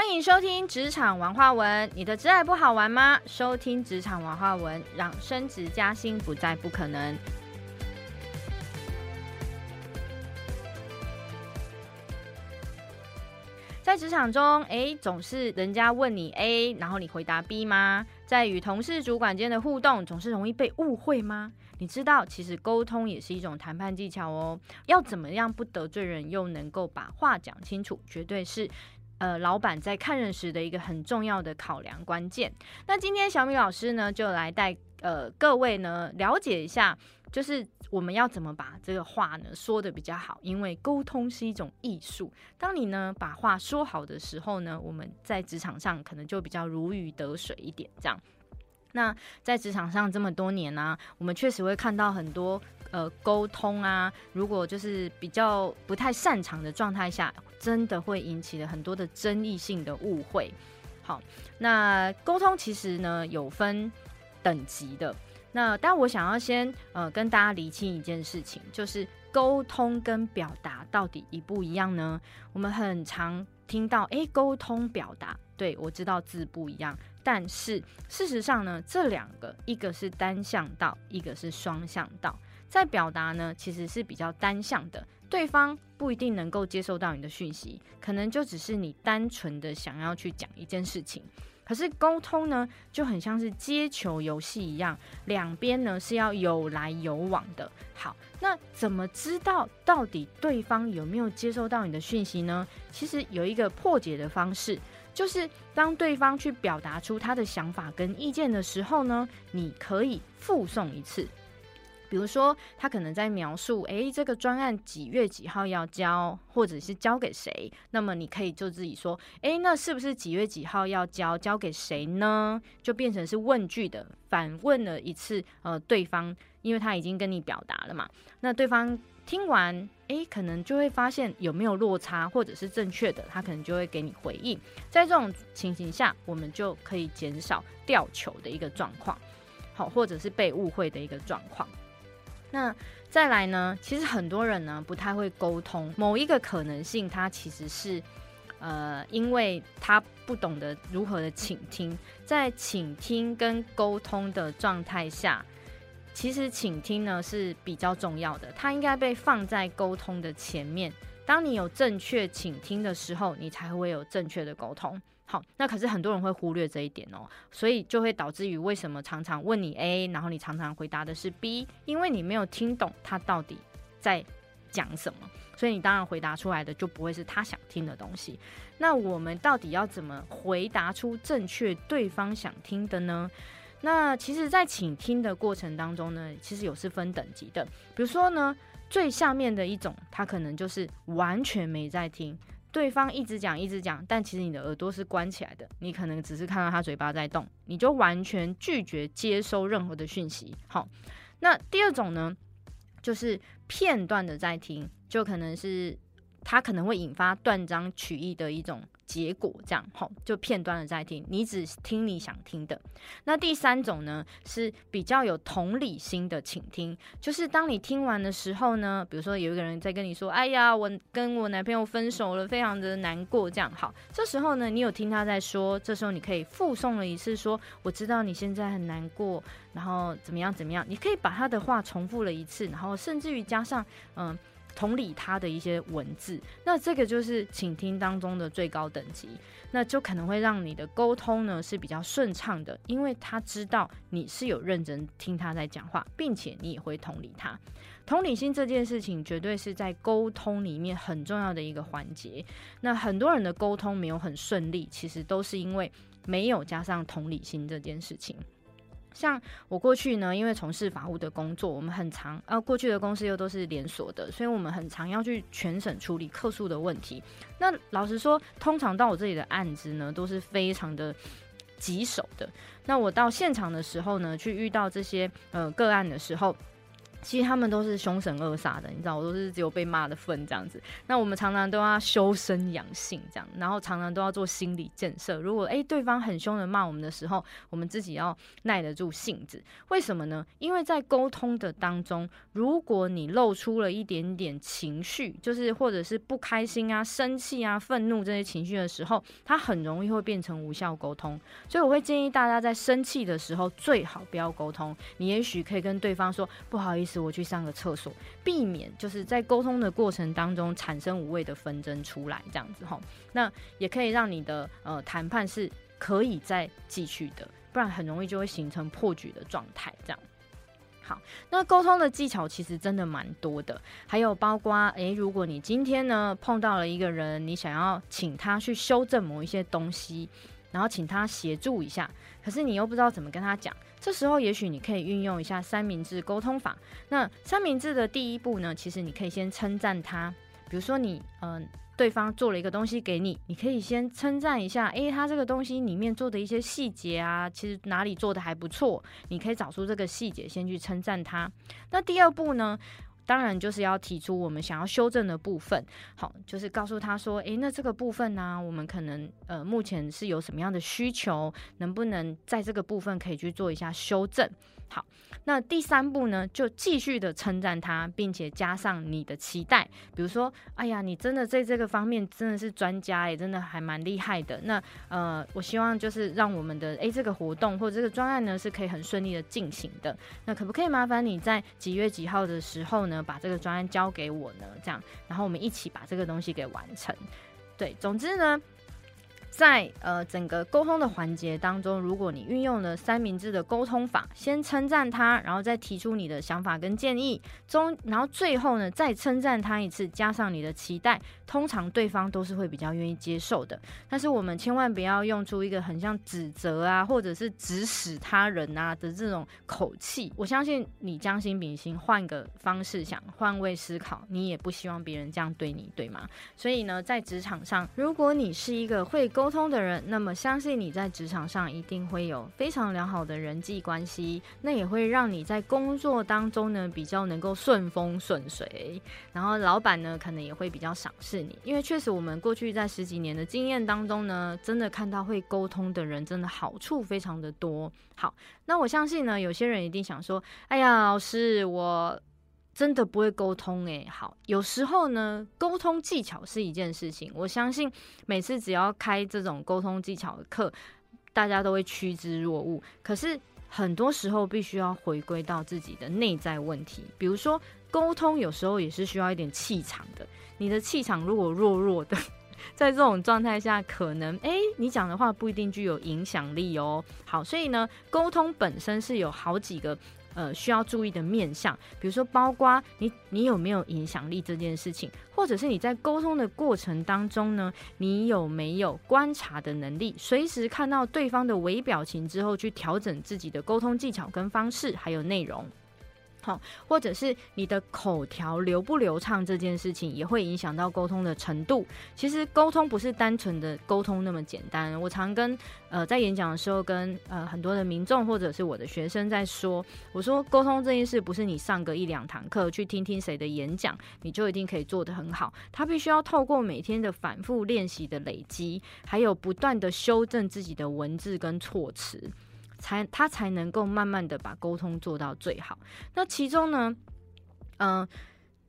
欢迎收听职场文化文。你的职爱不好玩吗？收听职场文化文，让升职加薪不再不可能。在职场中，哎，总是人家问你 A，然后你回答 B 吗？在与同事、主管间的互动，总是容易被误会吗？你知道，其实沟通也是一种谈判技巧哦。要怎么样不得罪人，又能够把话讲清楚，绝对是呃老板在看人时的一个很重要的考量关键。那今天小米老师呢，就来带呃各位呢了解一下，就是我们要怎么把这个话呢说的比较好，因为沟通是一种艺术。当你呢把话说好的时候呢，我们在职场上可能就比较如鱼得水一点，这样。那在职场上这么多年呢，我们确实会看到很多呃沟通啊，如果就是比较不太擅长的状态下，真的会引起了很多的争议性的误会。好，那沟通其实呢有分等级的。那但我想要先呃跟大家厘清一件事情，就是沟通跟表达到底一不一样呢？我们很常听到，哎，沟通表达，对我知道字不一样。但是事实上呢，这两个一个是单向道，一个是双向道。在表达呢，其实是比较单向的，对方不一定能够接受到你的讯息，可能就只是你单纯的想要去讲一件事情。可是沟通呢，就很像是接球游戏一样，两边呢是要有来有往的。好，那怎么知道到底对方有没有接收到你的讯息呢？其实有一个破解的方式。就是当对方去表达出他的想法跟意见的时候呢，你可以附送一次。比如说，他可能在描述，诶，这个专案几月几号要交，或者是交给谁，那么你可以就自己说，诶，那是不是几月几号要交，交给谁呢？就变成是问句的，反问了一次，呃，对方，因为他已经跟你表达了嘛，那对方。听完，诶，可能就会发现有没有落差，或者是正确的，他可能就会给你回应。在这种情形下，我们就可以减少掉球的一个状况，好，或者是被误会的一个状况。那再来呢？其实很多人呢不太会沟通，某一个可能性，他其实是呃，因为他不懂得如何的倾听，在倾听跟沟通的状态下。其实倾听呢是比较重要的，它应该被放在沟通的前面。当你有正确倾听的时候，你才会有正确的沟通。好，那可是很多人会忽略这一点哦，所以就会导致于为什么常常问你 A，然后你常常回答的是 B，因为你没有听懂他到底在讲什么，所以你当然回答出来的就不会是他想听的东西。那我们到底要怎么回答出正确对方想听的呢？那其实，在倾听的过程当中呢，其实有是分等级的。比如说呢，最下面的一种，他可能就是完全没在听，对方一直讲一直讲，但其实你的耳朵是关起来的，你可能只是看到他嘴巴在动，你就完全拒绝接收任何的讯息。好，那第二种呢，就是片段的在听，就可能是他可能会引发断章取义的一种。结果这样吼，就片段的在听，你只听你想听的。那第三种呢，是比较有同理心的倾听，就是当你听完的时候呢，比如说有一个人在跟你说：“哎呀，我跟我男朋友分手了，非常的难过。”这样好，这时候呢，你有听他在说，这时候你可以附送了一次说：“我知道你现在很难过，然后怎么样怎么样。”你可以把他的话重复了一次，然后甚至于加上嗯。同理他的一些文字，那这个就是倾听当中的最高等级，那就可能会让你的沟通呢是比较顺畅的，因为他知道你是有认真听他在讲话，并且你也会同理他。同理心这件事情绝对是在沟通里面很重要的一个环节。那很多人的沟通没有很顺利，其实都是因为没有加上同理心这件事情。像我过去呢，因为从事法务的工作，我们很常啊，过去的公司又都是连锁的，所以我们很常要去全省处理客诉的问题。那老实说，通常到我这里的案子呢，都是非常的棘手的。那我到现场的时候呢，去遇到这些呃个案的时候，其实他们都是凶神恶煞的，你知道，我都是只有被骂的份这样子。那我们常常都要修身养性这样，然后常常都要做心理建设。如果诶对方很凶的骂我们的时候，我们自己要耐得住性子。为什么呢？因为在沟通的当中，如果你露出了一点点情绪，就是或者是不开心啊、生气啊、愤怒这些情绪的时候，它很容易会变成无效沟通。所以我会建议大家在生气的时候最好不要沟通。你也许可以跟对方说不好意思。我去上个厕所，避免就是在沟通的过程当中产生无谓的纷争出来，这样子哈。那也可以让你的呃谈判是可以再继续的，不然很容易就会形成破局的状态。这样好，那沟通的技巧其实真的蛮多的，还有包括诶，如果你今天呢碰到了一个人，你想要请他去修正某一些东西，然后请他协助一下，可是你又不知道怎么跟他讲。这时候，也许你可以运用一下三明治沟通法。那三明治的第一步呢，其实你可以先称赞他。比如说，你嗯，对方做了一个东西给你，你可以先称赞一下，诶，他这个东西里面做的一些细节啊，其实哪里做的还不错。你可以找出这个细节，先去称赞他。那第二步呢？当然就是要提出我们想要修正的部分，好，就是告诉他说，诶，那这个部分呢，我们可能呃目前是有什么样的需求，能不能在这个部分可以去做一下修正？好，那第三步呢，就继续的称赞他，并且加上你的期待，比如说，哎呀，你真的在这个方面真的是专家，也真的还蛮厉害的。那呃，我希望就是让我们的诶这个活动或者这个专案呢是可以很顺利的进行的。那可不可以麻烦你在几月几号的时候呢，把这个专案交给我呢？这样，然后我们一起把这个东西给完成。对，总之呢。在呃整个沟通的环节当中，如果你运用了三明治的沟通。法，先称赞他，然后再提出你的想法跟建议，中然后最后呢再称赞他一次，加上你的期待，通。常对方都是会比较愿意接受的。但是我们千万不要用出一个很像指责啊，或者是指使他人啊的这种口气。我相信你将心比心，换个方式想，换位思考，你也不希望别人这样对你，对吗？所以呢，在职场上，如果你是一个会沟沟通的人，那么相信你在职场上一定会有非常良好的人际关系，那也会让你在工作当中呢比较能够顺风顺水，然后老板呢可能也会比较赏识你，因为确实我们过去在十几年的经验当中呢，真的看到会沟通的人真的好处非常的多。好，那我相信呢，有些人一定想说，哎呀，老师我。真的不会沟通诶，好，有时候呢，沟通技巧是一件事情。我相信每次只要开这种沟通技巧的课，大家都会趋之若鹜。可是很多时候必须要回归到自己的内在问题，比如说沟通有时候也是需要一点气场的。你的气场如果弱弱的，在这种状态下，可能诶，你讲的话不一定具有影响力哦。好，所以呢，沟通本身是有好几个。呃，需要注意的面向，比如说，包括你你有没有影响力这件事情，或者是你在沟通的过程当中呢，你有没有观察的能力，随时看到对方的微表情之后，去调整自己的沟通技巧跟方式，还有内容。好，或者是你的口条流不流畅这件事情，也会影响到沟通的程度。其实沟通不是单纯的沟通那么简单。我常跟呃在演讲的时候，跟呃很多的民众或者是我的学生在说，我说沟通这件事不是你上个一两堂课去听听谁的演讲，你就一定可以做得很好。他必须要透过每天的反复练习的累积，还有不断的修正自己的文字跟措辞。才他才能够慢慢的把沟通做到最好。那其中呢，嗯。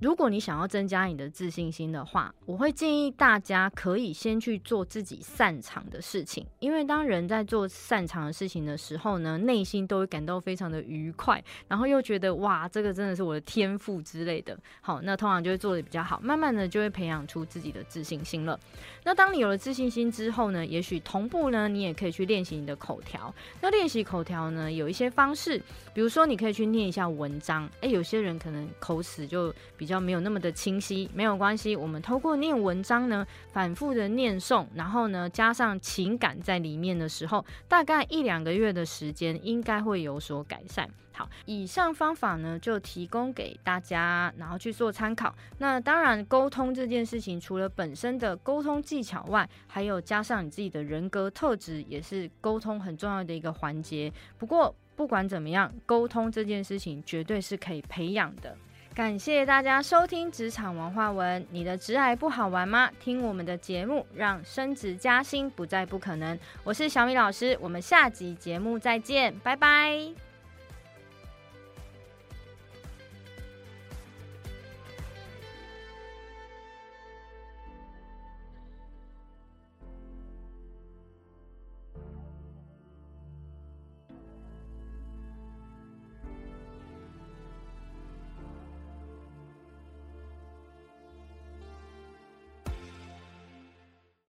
如果你想要增加你的自信心的话，我会建议大家可以先去做自己擅长的事情，因为当人在做擅长的事情的时候呢，内心都会感到非常的愉快，然后又觉得哇，这个真的是我的天赋之类的。好，那通常就会做的比较好，慢慢的就会培养出自己的自信心了。那当你有了自信心之后呢，也许同步呢，你也可以去练习你的口条。那练习口条呢，有一些方式，比如说你可以去念一下文章。诶，有些人可能口齿就比。比较没有那么的清晰，没有关系。我们透过念文章呢，反复的念诵，然后呢加上情感在里面的时候，大概一两个月的时间，应该会有所改善。好，以上方法呢就提供给大家，然后去做参考。那当然，沟通这件事情，除了本身的沟通技巧外，还有加上你自己的人格特质，也是沟通很重要的一个环节。不过，不管怎么样，沟通这件事情绝对是可以培养的。感谢大家收听职场文化文，你的职癌不好玩吗？听我们的节目，让升职加薪不再不可能。我是小米老师，我们下集节目再见，拜拜。